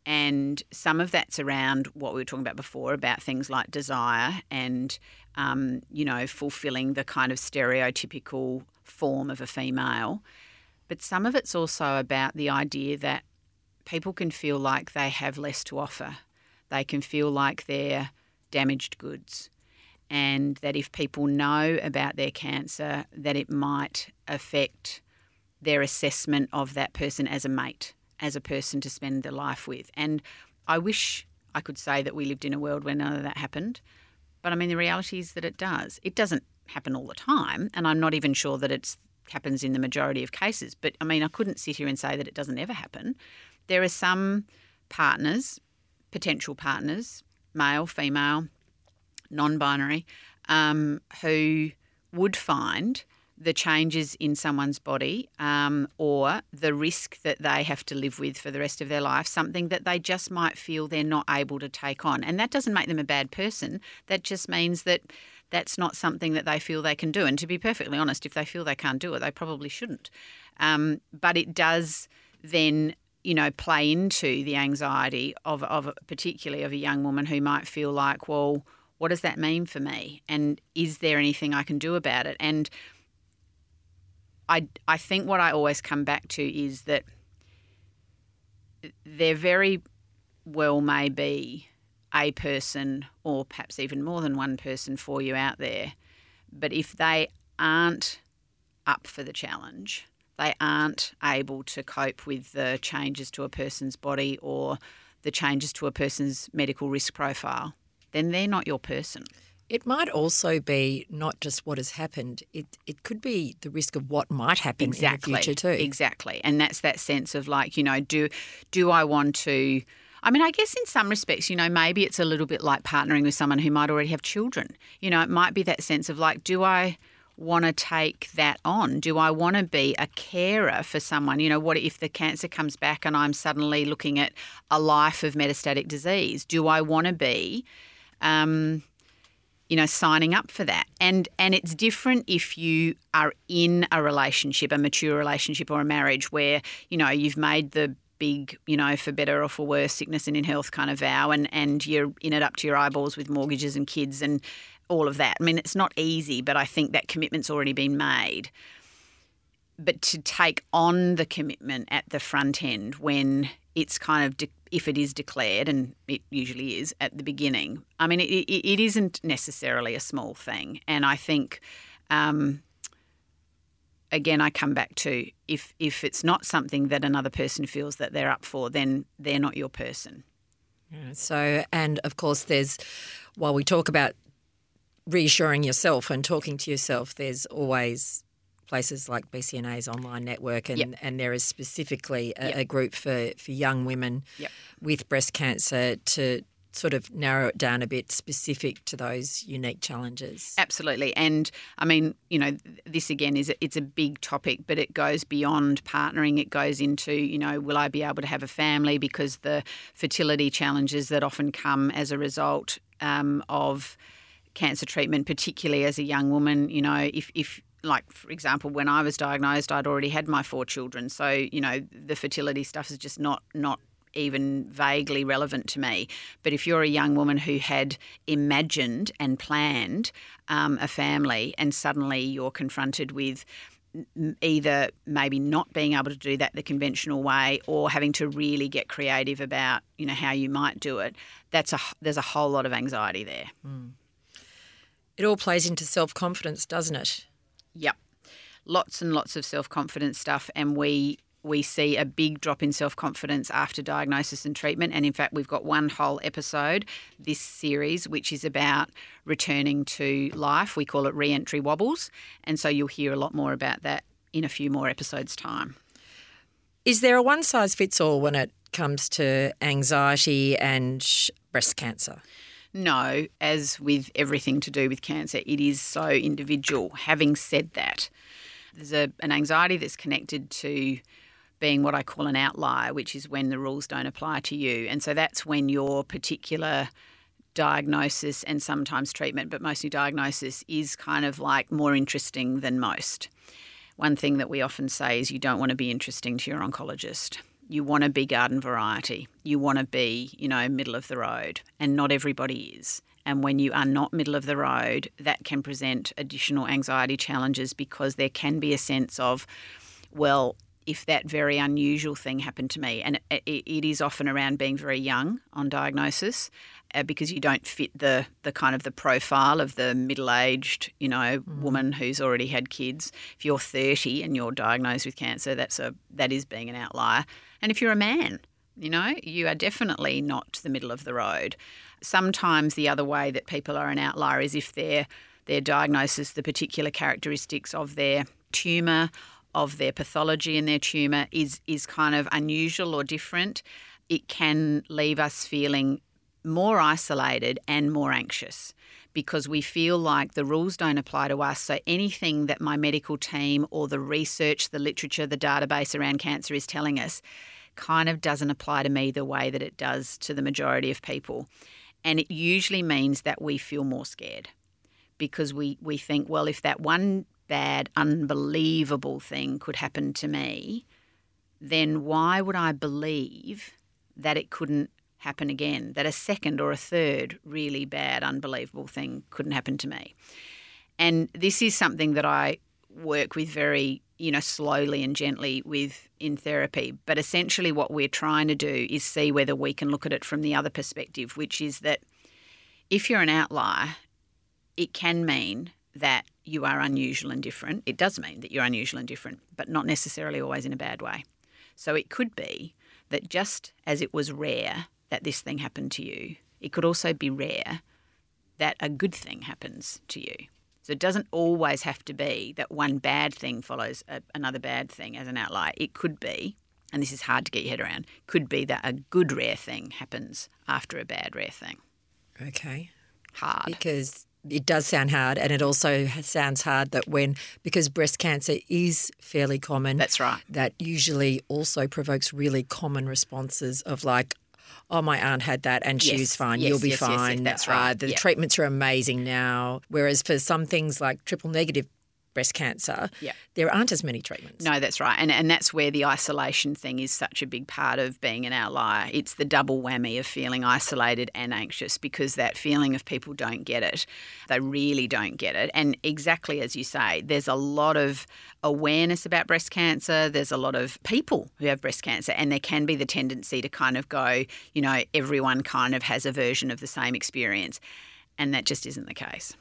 and some of that's around what we were talking about before about things like desire and, um, you know, fulfilling the kind of stereotypical form of a female. But some of it's also about the idea that people can feel like they have less to offer. They can feel like they're damaged goods and that if people know about their cancer, that it might affect their assessment of that person as a mate, as a person to spend their life with. And I wish I could say that we lived in a world where none of that happened. But I mean, the reality is that it does. It doesn't happen all the time, and I'm not even sure that it happens in the majority of cases. But I mean, I couldn't sit here and say that it doesn't ever happen. There are some partners, potential partners, male, female, non binary, um, who would find the changes in someone's body um, or the risk that they have to live with for the rest of their life, something that they just might feel they're not able to take on. And that doesn't make them a bad person. That just means that that's not something that they feel they can do. And to be perfectly honest, if they feel they can't do it, they probably shouldn't. Um, but it does then you know, play into the anxiety of, of particularly of a young woman who might feel like, well, what does that mean for me? And is there anything I can do about it? And I, I think what I always come back to is that there very well may be a person or perhaps even more than one person for you out there. But if they aren't up for the challenge, they aren't able to cope with the changes to a person's body or the changes to a person's medical risk profile, then they're not your person. It might also be not just what has happened. It it could be the risk of what might happen exactly, in the future too. Exactly, and that's that sense of like you know, do do I want to? I mean, I guess in some respects, you know, maybe it's a little bit like partnering with someone who might already have children. You know, it might be that sense of like, do I want to take that on? Do I want to be a carer for someone? You know, what if the cancer comes back and I'm suddenly looking at a life of metastatic disease? Do I want to be um, you know, signing up for that. And and it's different if you are in a relationship, a mature relationship or a marriage where, you know, you've made the big, you know, for better or for worse, sickness and in health kind of vow and, and you're in it up to your eyeballs with mortgages and kids and all of that. I mean, it's not easy, but I think that commitment's already been made. But to take on the commitment at the front end when it's kind of de- if it is declared, and it usually is at the beginning. I mean, it, it, it isn't necessarily a small thing, and I think. Um, again, I come back to if if it's not something that another person feels that they're up for, then they're not your person. So, and of course, there's while we talk about reassuring yourself and talking to yourself, there's always places like BCNA's online network, and, yep. and there is specifically a, yep. a, group for, for young women yep. with breast cancer to sort of narrow it down a bit specific to those unique challenges. Absolutely. And I mean, you know, this again is it's a big topic, but it goes beyond partnering. It goes into, you know, will I be able to have a family because the fertility challenges that often come as a result um, of cancer treatment, particularly as a young woman, you know, if, if like for example when i was diagnosed i'd already had my four children so you know the fertility stuff is just not not even vaguely relevant to me. But if you're a young woman who had imagined and planned um, a family and suddenly you're confronted with either maybe not being able to do that the conventional way or having to really get creative about you know how you might do it that's a there's a whole lot of anxiety there mm. It all plays into self-confidence doesn't it Yep. Lots and lots of self confidence stuff. And we we see a big drop in self confidence after diagnosis and treatment. And in fact, we've got one whole episode this series, which is about returning to life. We call it re entry wobbles. And so you'll hear a lot more about that in a few more episodes' time. Is there a one size fits all when it comes to anxiety and breast cancer? No, as with everything to do with cancer, it is so individual. Having said that, there's a, an anxiety that's connected to being what I call an outlier, which is when the rules don't apply to you. And so that's when your particular diagnosis and sometimes treatment, but mostly diagnosis, is kind of like more interesting than most. One thing that we often say is you don't want to be interesting to your oncologist. You want to be garden variety. You want to be, you know, middle of the road. And not everybody is. And when you are not middle of the road, that can present additional anxiety challenges because there can be a sense of, well, if that very unusual thing happened to me, and it, it is often around being very young on diagnosis, because you don't fit the the kind of the profile of the middle aged, you know, mm. woman who's already had kids. If you're 30 and you're diagnosed with cancer, that's a that is being an outlier. And if you're a man, you know, you are definitely not the middle of the road. Sometimes the other way that people are an outlier is if their their diagnosis, the particular characteristics of their tumour, of their pathology in their tumour is is kind of unusual or different. It can leave us feeling more isolated and more anxious because we feel like the rules don't apply to us. So anything that my medical team or the research, the literature, the database around cancer is telling us kind of doesn't apply to me the way that it does to the majority of people. And it usually means that we feel more scared because we, we think, well, if that one bad, unbelievable thing could happen to me, then why would I believe that it couldn't happen again, that a second or a third really bad, unbelievable thing couldn't happen to me. And this is something that I work with very, you know, slowly and gently with in therapy. But essentially, what we're trying to do is see whether we can look at it from the other perspective, which is that if you're an outlier, it can mean that you are unusual and different. It does mean that you're unusual and different, but not necessarily always in a bad way. So it could be that just as it was rare that this thing happened to you. It could also be rare that a good thing happens to you. So it doesn't always have to be that one bad thing follows a, another bad thing as an outlier. It could be, and this is hard to get your head around, could be that a good rare thing happens after a bad rare thing. Okay. Hard. Because it does sound hard and it also sounds hard that when because breast cancer is fairly common that's right that usually also provokes really common responses of like oh, my aunt had that and she Yes, was fine. yes, You'll be yes, fine. that's Uh, right, the yeah. treatments are amazing now. Whereas for some things like triple negative breast cancer, Yeah. there aren't as many treatments. No, that's right. And and that's where the isolation thing is such a big part of being an outlier. It's the double whammy of feeling isolated and anxious because that feeling of people don't get it. They really don't get it. And exactly as you say, there's a lot of awareness about breast cancer. There's a lot of people who have breast cancer and there can be the tendency to kind of go, you know, everyone kind of has a version of the same experience. And that just isn't the case.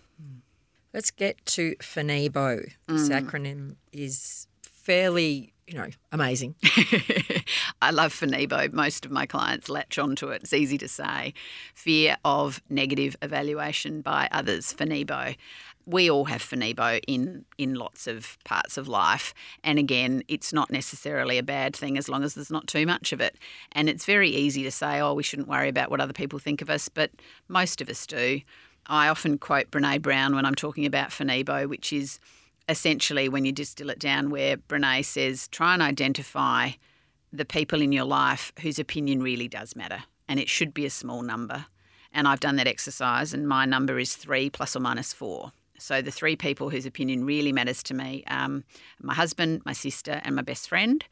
Let's get to FNEBO. This Mm. acronym is fairly, you know, amazing. [LAUGHS] I love FNEBO. Most of my clients latch onto it. It's easy to say. Fear of negative evaluation by others, FNEBO. We all have FNEBO in, in lots of parts of life. And again, it's not necessarily a bad thing as long as there's not too much of it. And it's very easy to say, oh, we shouldn't worry about what other people think of us, but most of us do. I often quote Brene Brown when I'm talking about FNEBO, which is essentially when you distill it down, where Brene says, try and identify the people in your life whose opinion really does matter. And it should be a small number. And I've done that exercise, and my number is three plus or minus four. So the three people whose opinion really matters to me um, my husband, my sister, and my best friend.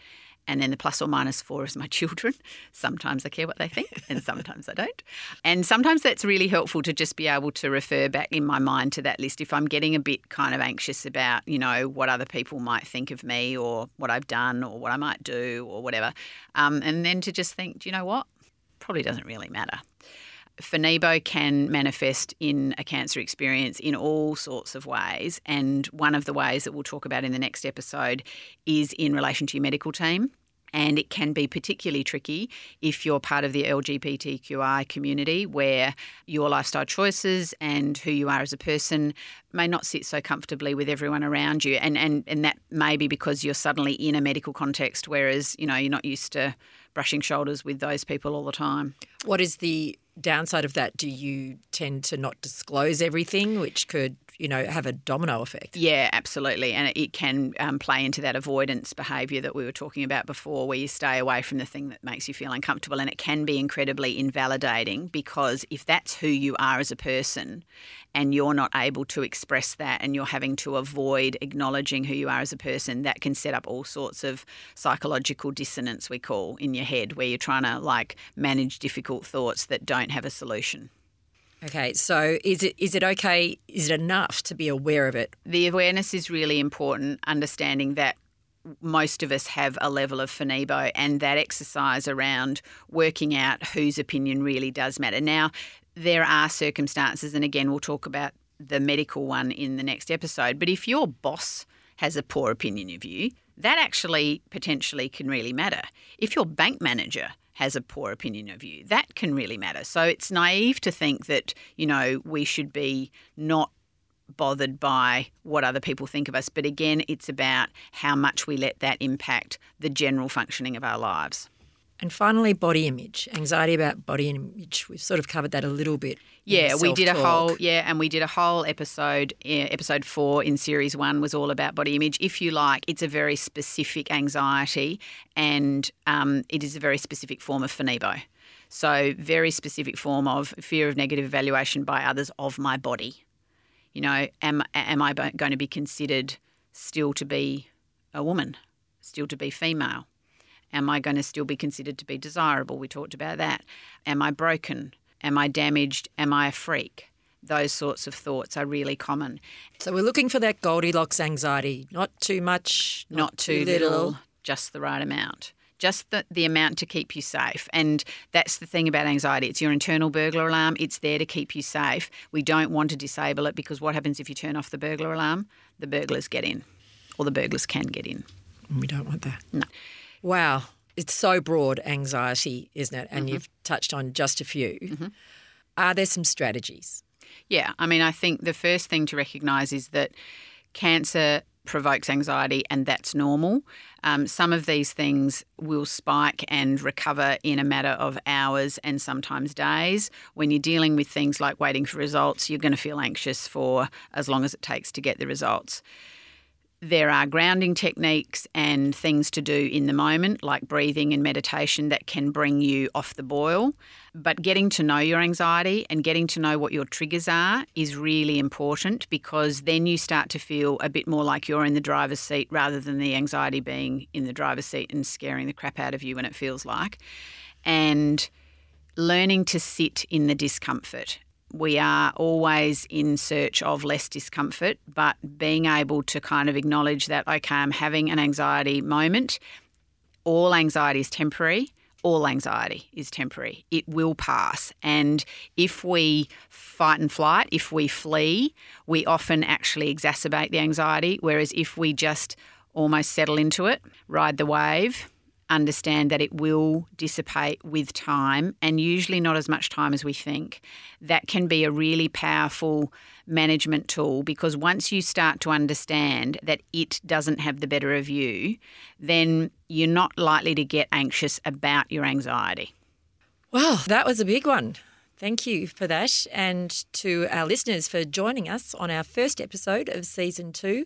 And then the plus or minus four is my children. [LAUGHS] Sometimes I care what they think, and sometimes I don't. And sometimes that's really helpful to just be able to refer back in my mind to that list if I'm getting a bit kind of anxious about, you know, what other people might think of me or what I've done or what I might do or whatever. Um, and then to just think, do you know what? Probably doesn't really matter. FNEBO can manifest in a cancer experience in all sorts of ways. And one of the ways that we'll talk about in the next episode is in relation to your medical team. And it can be particularly tricky if you're part of the LGBTQI community where your lifestyle choices and who you are as a person may not sit so comfortably with everyone around you. And, and, and that may be because you're suddenly in a medical context, whereas, you know, you're not used to brushing shoulders with those people all the time. What is the downside of that? Do you tend to not disclose everything, which could you know, have a domino effect. Yeah, absolutely. And it can um, play into that avoidance behaviour that we were talking about before, where you stay away from the thing that makes you feel uncomfortable. And it can be incredibly invalidating because if that's who you are as a person and you're not able to express that and you're having to avoid acknowledging who you are as a person, that can set up all sorts of psychological dissonance, we call, in your head, where you're trying to like manage difficult thoughts that don't have a solution. Okay, so is it is it okay? Is it enough to be aware of it? The awareness is really important. Understanding that most of us have a level of FNEBO and that exercise around working out whose opinion really does matter. Now, there are circumstances, and again, we'll talk about the medical one in the next episode. But if your boss has a poor opinion of you, that actually potentially can really matter. If your bank manager has a poor opinion of you. That can really matter. So it's naive to think that, you know, we should be not bothered by what other people think of us. But again, it's about how much we let that impact the general functioning of our lives. And finally, body image, anxiety about body image. We've sort of covered that a little bit. Yeah, we did a whole yeah, and we did a whole episode. episode four in series one was all about body image. If you like, it's a very specific anxiety, and um, it is a very specific form of FNEBO. So, very specific form of fear of negative evaluation by others of my body. You know, am am I going to be considered still to be a woman, still to be female? Am I going to still be considered to be desirable? We talked about that. Am I broken? Am I damaged? Am I a freak? Those sorts of thoughts are really common. So we're looking for that Goldilocks anxiety. Not too much, not, not too, little. little, just the right amount just the, the amount to keep you safe. And that's the thing about anxiety. It's your internal burglar alarm. It's there to keep you safe. We don't want to disable it because what happens if you turn off the burglar alarm? The burglars get in, or the burglars can get in. We don't want that. No. Wow. It's so broad, anxiety, isn't it? And mm-hmm. you've touched on just a few. Mm-hmm. Are there some strategies? Yeah. I mean, I think the first thing to recognise is that cancer provokes anxiety and that's normal. Um, some of these things will spike and recover in a matter of hours and sometimes days. When you're dealing with things like waiting for results, you're going to feel anxious for as long as it takes to get the results. There are grounding techniques and things to do in the moment, like breathing and meditation, that can bring you off the boil. But getting to know your anxiety and getting to know what your triggers are is really important because then you start to feel a bit more like you're in the driver's seat rather than the anxiety being in the driver's seat and scaring the crap out of you when it feels like. And learning to sit in the discomfort we are always in search of less discomfort, but being able to kind of acknowledge that, okay, I'm having an anxiety moment. All anxiety is temporary. All anxiety is temporary. It will pass. And if we fight and flight, if we flee, we often actually exacerbate the anxiety. Whereas if we just almost settle into it, ride the wave, understand that it will dissipate with time and usually not as much time as we think. That can be a really powerful management tool because once you start to understand that it doesn't have the better of you, then you're not likely to get anxious about your anxiety. Well, that was a big one. Thank you for that. And to our listeners for joining us on our first episode of season two.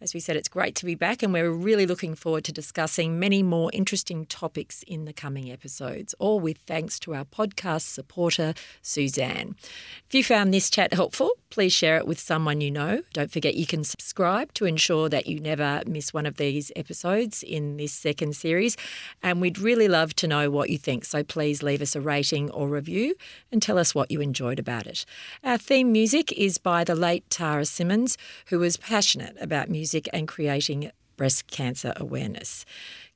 As we said, it's great to be back, and we're really looking forward to discussing many more interesting topics in the coming episodes, all with thanks to our podcast supporter, Sussan. If you found this chat helpful, please share it with someone you know. Don't forget you can subscribe to ensure that you never miss one of these episodes in this second series. And we'd really love to know what you think, so please leave us a rating or review and tell us what you enjoyed about it. Our theme music is by the late Tara Simmons, who was passionate about music music and creating breast cancer awareness.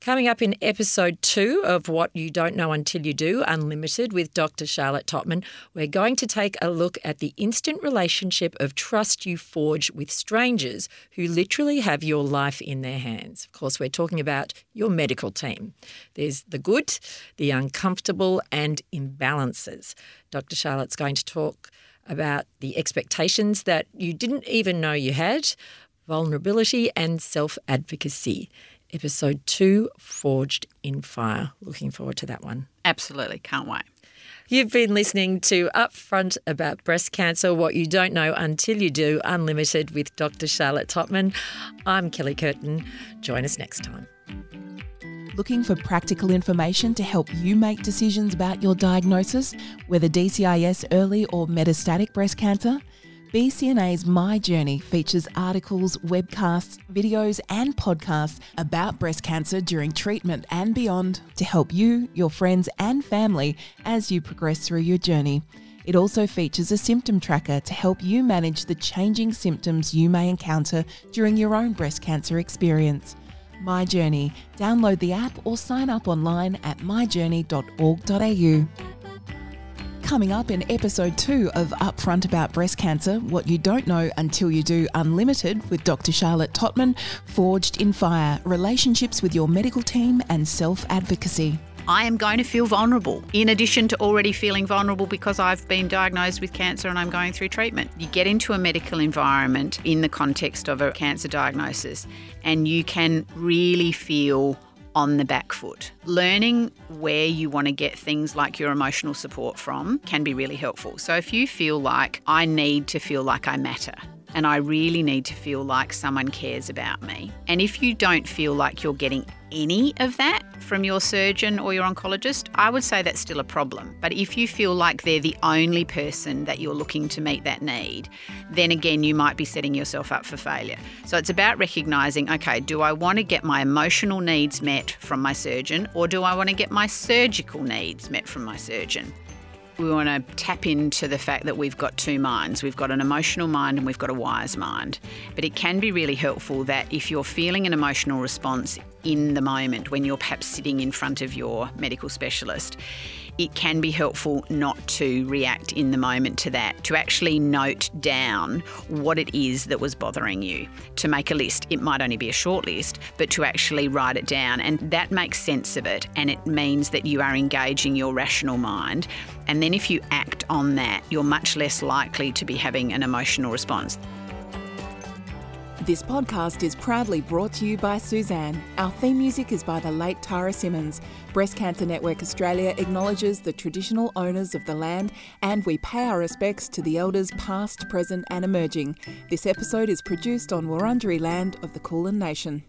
Coming up in episode two of What You Don't Know Until You Do, Unlimited, with Dr. Charlotte Tottman, we're going to take a look at the instant relationship of trust you forge with strangers who literally have your life in their hands. Of course, we're talking about your medical team. There's the good, the uncomfortable, and imbalances. Dr. Charlotte's going to talk about the expectations that you didn't even know you had, vulnerability, and self advocacy episode two, Forged in Fire. Looking forward to that one. Absolutely. Can't wait. You've been listening to Upfront About Breast Cancer What You Don't Know Until You Do, Unlimited with Dr. Charlotte Tottman. I'm Kelly Curtin. Join us next time. Looking for practical information to help you make decisions about your diagnosis, whether DCIS early or metastatic breast cancer? BCNA's My Journey features articles, webcasts, videos, and podcasts about breast cancer during treatment and beyond to help you, your friends, and family as you progress through your journey. It also features a symptom tracker to help you manage the changing symptoms you may encounter during your own breast cancer experience. My Journey. Download the app or sign up online at myjourney.org.au. Coming up in episode two of Upfront About Breast Cancer What You Don't Know Until You Do Unlimited with Dr. Charlotte Tottman, Forged in Fire Relationships with Your Medical Team and Self Advocacy. I am going to feel vulnerable, in addition to already feeling vulnerable because I've been diagnosed with cancer and I'm going through treatment. You get into a medical environment in the context of a cancer diagnosis, and you can really feel on the back foot. Learning where you want to get things like your emotional support from can be really helpful. So if you feel like I need to feel like I matter, and I really need to feel like someone cares about me. And if you don't feel like you're getting any of that from your surgeon or your oncologist, I would say that's still a problem. But if you feel like they're the only person that you're looking to meet that need, then again, you might be setting yourself up for failure. So it's about recognizing okay, do I want to get my emotional needs met from my surgeon or do I want to get my surgical needs met from my surgeon? We want to tap into the fact that we've got two minds. We've got an emotional mind and we've got a wise mind. But it can be really helpful that if you're feeling an emotional response in the moment when you're perhaps sitting in front of your medical specialist, it can be helpful not to react in the moment to that, to actually note down what it is that was bothering you, to make a list. It might only be a short list, but to actually write it down. And that makes sense of it. And it means that you are engaging your rational mind. And then if you act on that, you're much less likely to be having an emotional response. This podcast is proudly brought to you by Sussan. Our theme music is by the late Tara Simmons. Breast Cancer Network Australia acknowledges the traditional owners of the land and we pay our respects to the elders past, present, and emerging. This episode is produced on Wurundjeri land of the Kulin Nation.